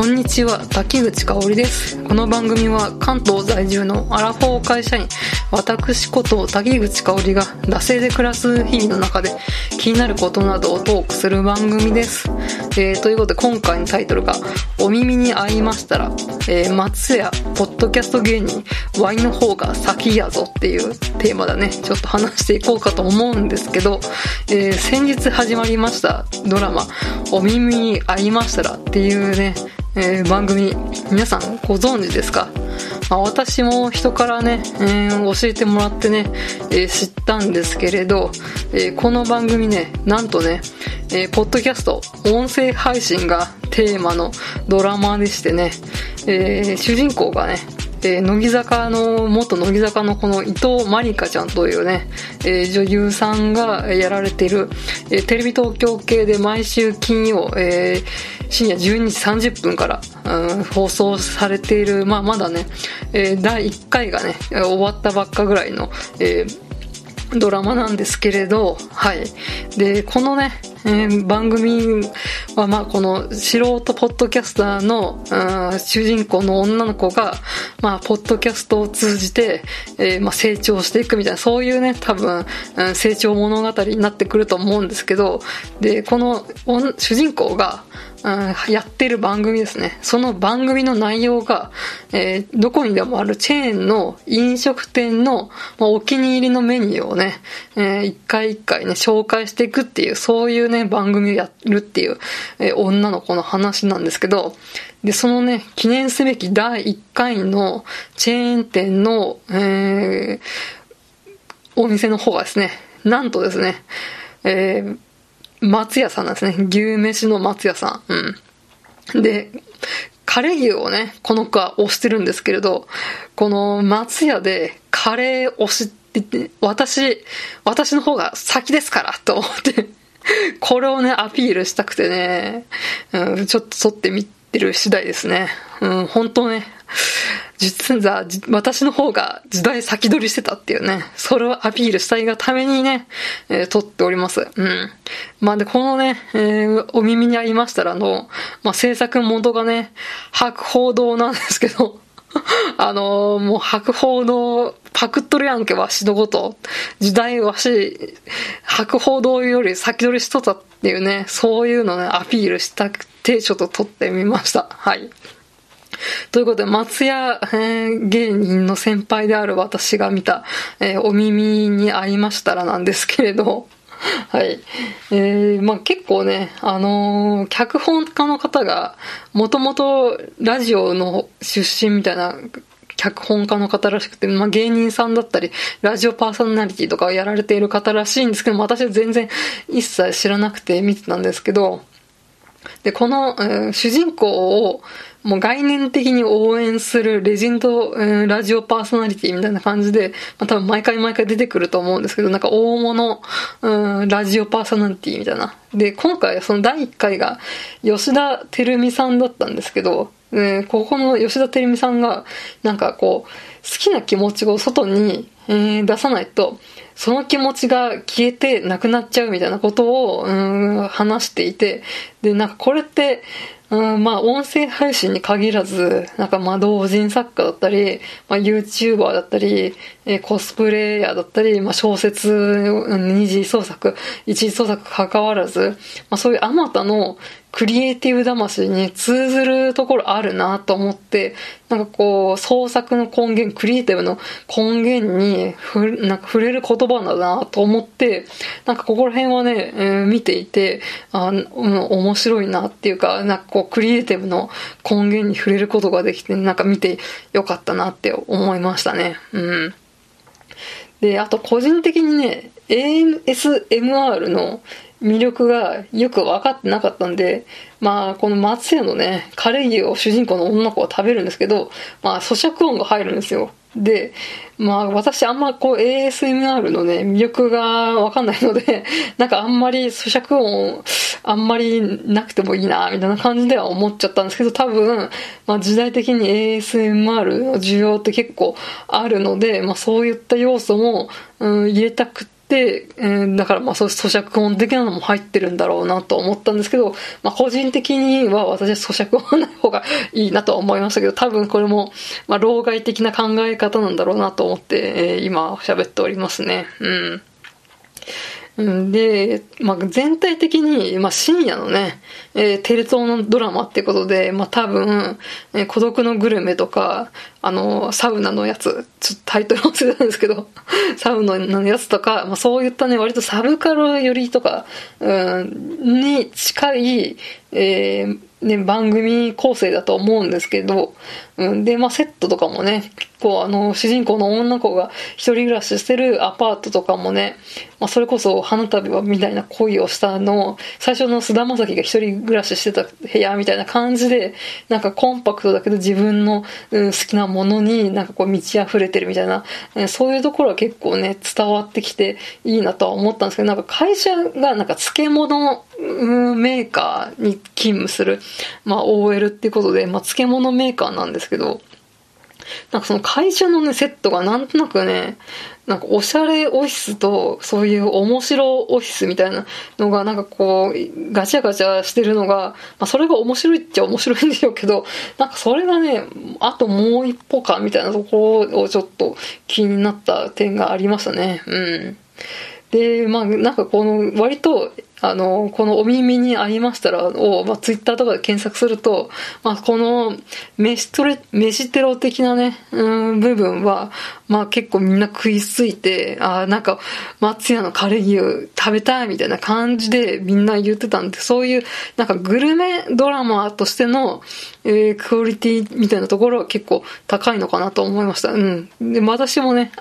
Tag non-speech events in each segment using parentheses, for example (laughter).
こんにちは滝口香織です。この番組は関東在住のアラフォー会社員私こと滝口香織が惰性で暮らす日々の中で気になることなどをトークする番組です、えー、ということで今回のタイトルが「お耳に合いましたら、えー、松屋ポッドキャスト芸人ワイの方が先やぞ」っていうテーマだね。ちょっと話していこうかと思うんですけど、えー、先日始まりましたドラマ「お耳に合いましたら」っていうねえー、番組皆さんご存知ですか、まあ、私も人からね、えー、教えてもらってね、えー、知ったんですけれど、えこの番組ねなんとね、えポッドキャスト音声配信がテーマのドラマでしてね、え主人公がねえー、乃木坂の、元乃木坂のこの伊藤まりかちゃんというね、えー、女優さんがやられている、えー、テレビ東京系で毎週金曜、えー、深夜12時30分から、うん、放送されている、まあ、まだね、えー、第1回がね、終わったばっかぐらいの、えードラマなんですけれど、はい。で、このね、えー、番組は、まあ、この素人ポッドキャスターの、うん、主人公の女の子が、まあ、ポッドキャストを通じて、えー、まあ、成長していくみたいな、そういうね、多分、うん、成長物語になってくると思うんですけど、で、この主人公が、やってる番組ですね。その番組の内容が、えー、どこにでもあるチェーンの飲食店の、まあ、お気に入りのメニューをね、えー、一回一回ね、紹介していくっていう、そういうね、番組をやるっていう、えー、女の子の話なんですけど、で、そのね、記念すべき第1回のチェーン店の、えー、お店の方がですね、なんとですね、えー、松屋さんなんですね。牛飯の松屋さん。うん。で、カレー牛をね、この子は推してるんですけれど、この松屋でカレー推しって言って、私、私の方が先ですからと思ってこれをね、アピールしたくてね、うん、ちょっと撮ってみてる次第ですね。うん、本当ね、実は私の方が時代先取りしてたっていうね、それをアピールしたいがためにね、えー、撮っております。うん。まあで、このね、えー、お耳に合いましたらあの、まあ制作元がね、白報堂なんですけど、(laughs) あのー、もう白報堂、パクっとるやんけ、わしのこと。時代わし、白報堂より先取りしとったっていうね、そういうのね、アピールしたくて、ちょっと撮ってみました。はい。ということで、松屋、えー、芸人の先輩である私が見た、えー、お耳に合いましたらなんですけれど、(laughs) はい。えー、まあ結構ね、あのー、脚本家の方が、もともとラジオの出身みたいな脚本家の方らしくて、まあ、芸人さんだったり、ラジオパーソナリティとかをやられている方らしいんですけど、私は全然一切知らなくて見てたんですけど、で、この、えー、主人公をもう概念的に応援するレジェンド、えー、ラジオパーソナリティみたいな感じで、まあ、多分毎回毎回出てくると思うんですけど、なんか大物、うん、ラジオパーソナリティみたいな。で、今回その第1回が吉田照美さんだったんですけど、えー、ここの吉田照美さんが、なんかこう、好きな気持ちを外に、えー、出さないと、その気持ちが消えてなくなっちゃうみたいなことを、うん、話していて、で、なんかこれって、うん、まあ、音声配信に限らず、なんか、まあ、同人作家だったり、まあ、YouTuber だったり、えー、コスプレイヤーだったり、まあ、小説、二次創作、一次創作関わらず、まあ、そういうあまたのクリエイティブ魂に通ずるところあるなと思って、なんかこう、創作の根源、クリエイティブの根源にふなんか触れる言葉だなと思って、なんかここら辺はね、えー、見ていて、あ、うん、面白いなっていうか、なんかこう、クリエイティブの根源に触れることができて、なんか見てよかったなって思いましたね。うん。で、あと個人的にね、ASMR の魅力がよく分かってなかったんで、まあ、この松屋のね、カレー牛を主人公の女の子は食べるんですけど、まあ、咀嚼音が入るんですよ。で、まあ、私あんまこう ASMR のね、魅力が分かんないので、(laughs) なんかあんまり咀嚼音、あんまりなくてもいいな、みたいな感じでは思っちゃったんですけど、多分、まあ時代的に ASMR の需要って結構あるので、まあそういった要素も、うん、入れたくて、で、えー、だからまあそう咀嚼音的なのも入ってるんだろうなと思ったんですけど、まあ個人的には私は咀嚼音ない方がいいなと思いましたけど、多分これも、まあ老害的な考え方なんだろうなと思って、えー、今喋っておりますね。うん。で、まあ、全体的に、まあ、深夜のね、えー、テレ東のドラマってことで、まあ、多分、えー、孤独のグルメとか、あの、サウナのやつ、ちょっとタイトル忘れたんですけど、(laughs) サウナのやつとか、まあ、そういったね、割とサブカル寄りとか、うん、に近い、えー、ね、番組構成だと思うんですけど、うん、で、まあ、セットとかもね、結構あの、主人公の女の子が一人暮らししてるアパートとかもね、まあ、それこそ花旅はみたいな恋をしたの、最初の菅田将暉が一人暮らししてた部屋みたいな感じで、なんかコンパクトだけど自分の、うん、好きなものになんかこう満ち溢れてるみたいな、え、そういうところは結構ね、伝わってきていいなとは思ったんですけど、なんか会社がなんか漬物、メーカーに勤務する、まあ OL っていうことで、まあ漬物メーカーなんですけど、なんかその会社のね、セットがなんとなくね、なんかおしゃれオフィスとそういう面白オフィスみたいなのがなんかこうガチャガチャしてるのが、まあそれが面白いっちゃ面白いんでしょうけど、なんかそれがね、あともう一歩かみたいなところをちょっと気になった点がありましたね。うん。で、まあなんかこの割とあの、このお耳に合いましたらを、まあ、ツイッターとかで検索すると、まあ、この飯トレ、飯テロ的なね、うん、部分は、まあ結構みんな食いついて、ああ、なんか松屋のカレー牛食べたいみたいな感じでみんな言ってたんで、そういうなんかグルメドラマとしての、えー、クオリティみたいなところは結構高いのかなと思いました。うん。で、私もね、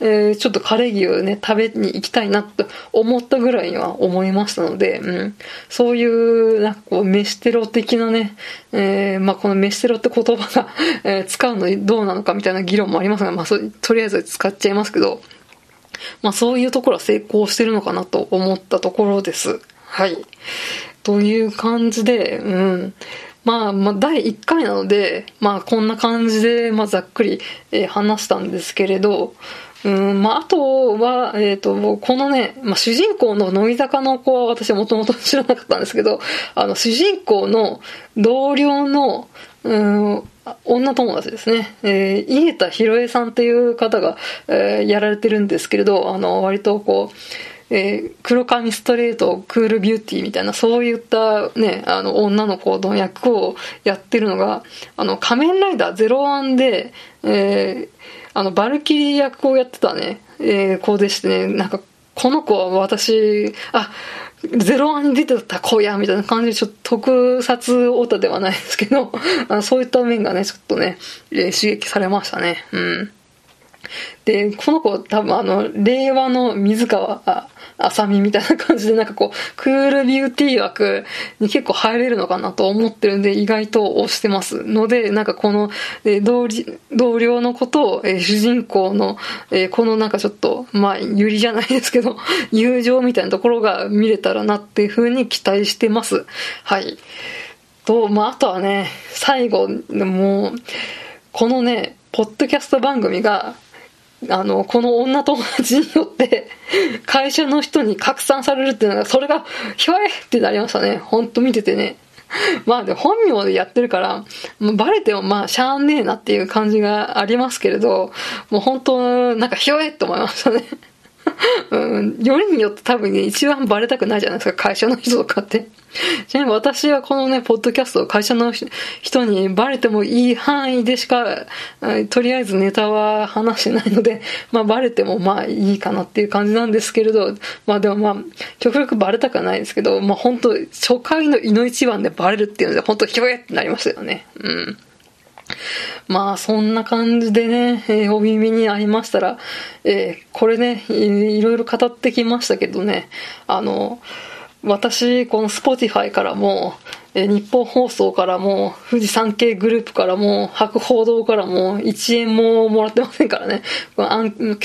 えー、ちょっとカレー牛ね、食べに行きたいなと思ったぐらいには思いましたので、うん。そういう、なんかこう、飯テロ的なね、えー、まあこの飯テロって言葉が、(laughs) えー、使うのどうなのかみたいな議論もありますが、まあそとりあえず使っちゃいますけど、まあそういうところは成功してるのかなと思ったところです。はい。という感じで、うん。まあ、まあ、第1回なので、まあ、こんな感じで、まあ、ざっくり、えー、話したんですけれど、うん、まあ、あとは、え、ー、と、このね、まあ、主人公の乃木坂の子は私もともと知らなかったんですけど、あの、主人公の同僚の、うん、女友達ですね。えー、井桁弘恵さんっていう方が、えー、やられてるんですけれど、あの、割とこう、えー、黒髪ストレート、クールビューティーみたいな、そういったね、あの、女の子の役をやってるのが、あの、仮面ライダー01で、えー、あの、バルキリー役をやってたね、えー、子でしてね、なんか、この子は私、あ、ゼロワンに出てた子や、みたいな感じで、ちょっと特撮オタではないですけど、(laughs) あのそういった面がね、ちょっとね、えー、刺激されましたね。うん。で、この子多分あの、令和の水川あさみみたいな感じでなんかこう、クールビューティー枠に結構入れるのかなと思ってるんで意外と押してますので、なんかこの、え同同僚のことを、え主人公の、えこのなんかちょっと、まあ、ゆりじゃないですけど、(laughs) 友情みたいなところが見れたらなっていう風に期待してます。はい。と、まあ、あとはね、最後、もう、このね、ポッドキャスト番組が、あの、この女友達によって、(laughs) 会社の人に拡散されるっていうのが、それが、ひょえってなりましたね。ほんと見ててね。まあで、本名でやってるから、もうバレてもまあ、しゃあねえなっていう感じがありますけれど、もう本当、なんかひょえって思いましたね。(laughs) うん、よりによって多分ね、一番バレたくないじゃないですか、会社の人とかって。(laughs) ちなみに私はこのね、ポッドキャストを会社の人にバレてもいい範囲でしか、とりあえずネタは話してないので、(laughs) まあバレてもまあいいかなっていう感じなんですけれど、まあでもまあ、極力バレたくはないですけど、まあ本当初回の胃の一番でバレるっていうので、本当ひょえってなりましたよね。うん。まあそんな感じでね、えー、お耳に合いましたら、えー、これねい、いろいろ語ってきましたけどね、あの、私、この Spotify からも、日本放送からも、富士山系グループからも、博報堂からも、1円ももらってませんからね。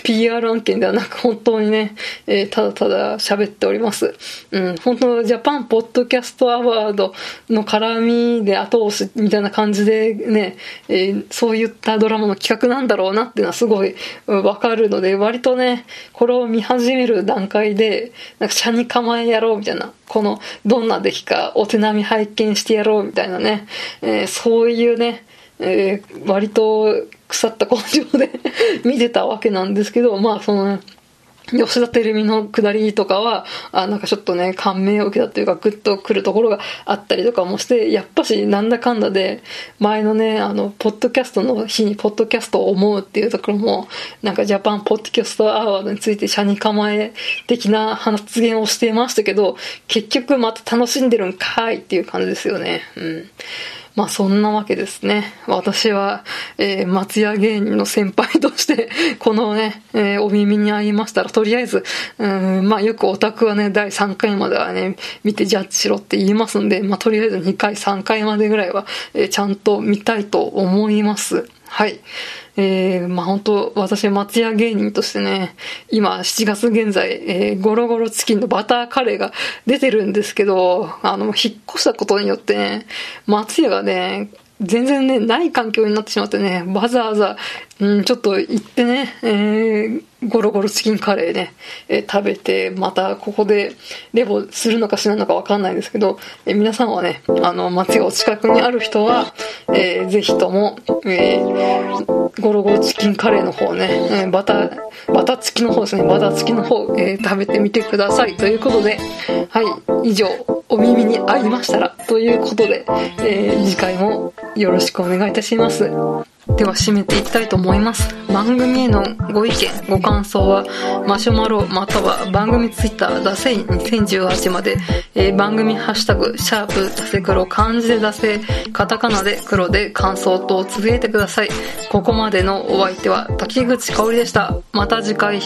PR 案件ではなく、本当にね、えー、ただただ喋っております。うん、本当ジャパンポッドキャストアワードの絡みで後押しみたいな感じでね、えー、そういったドラマの企画なんだろうなっていうのはすごいわかるので、割とね、これを見始める段階で、なんか、車に構えやろうみたいな、この、どんな出来かお手並み拝見見してやろうみたいなね、えー、そういうね、えー、割と腐った根性で (laughs) 見てたわけなんですけど、まあその、吉田照美の下りとかは、あなんかちょっとね、感銘を受けたというか、グッとくるところがあったりとかもして、やっぱしなんだかんだで、前のね、あの、ポッドキャストの日にポッドキャストを思うっていうところも、なんかジャパンポッドキャストアワードについて車に構え的な発言をしていましたけど、結局また楽しんでるんかいっていう感じですよね。うん。まあそんなわけですね。私は、えー、松屋芸人の先輩として、(laughs) このね、えー、お耳に合いましたら、とりあえず、うん、まあよくオタクはね、第3回まではね、見てジャッジしろって言いますんで、まあとりあえず2回、3回までぐらいは、えー、ちゃんと見たいと思います。はい。えー、まあ本当私松屋芸人としてね、今7月現在、えー、ゴロゴロチキンのバターカレーが出てるんですけど、あの、引っ越したことによってね、松屋がね、全然ね、ない環境になってしまってね、わざわざ、うん、ちょっと行ってね、えー、ゴロゴロチキンカレーね、えー、食べて、またここでレボするのかしないのかわかんないですけど、えー、皆さんはね、あの、街がお近くにある人は、えー、ぜひとも、えー、ゴロゴロチキンカレーの方ね、えー、バター、バター付きの方ですね、バタ付きの方、えー、食べてみてください。ということで、はい、以上、お耳に合いましたら、ということで、えー、次回もよろしくお願いいたします。では締めていきたいと思います。番組へのご意見、ご感想は、マシュマロまたは番組ツイッター、ダセイ2018まで、えー、番組ハッシュタグ、シャープ、ダセ黒、漢字でダセ、カタカナで黒で感想と続けてください。ここまでのお相手は滝口香織でした。また次回。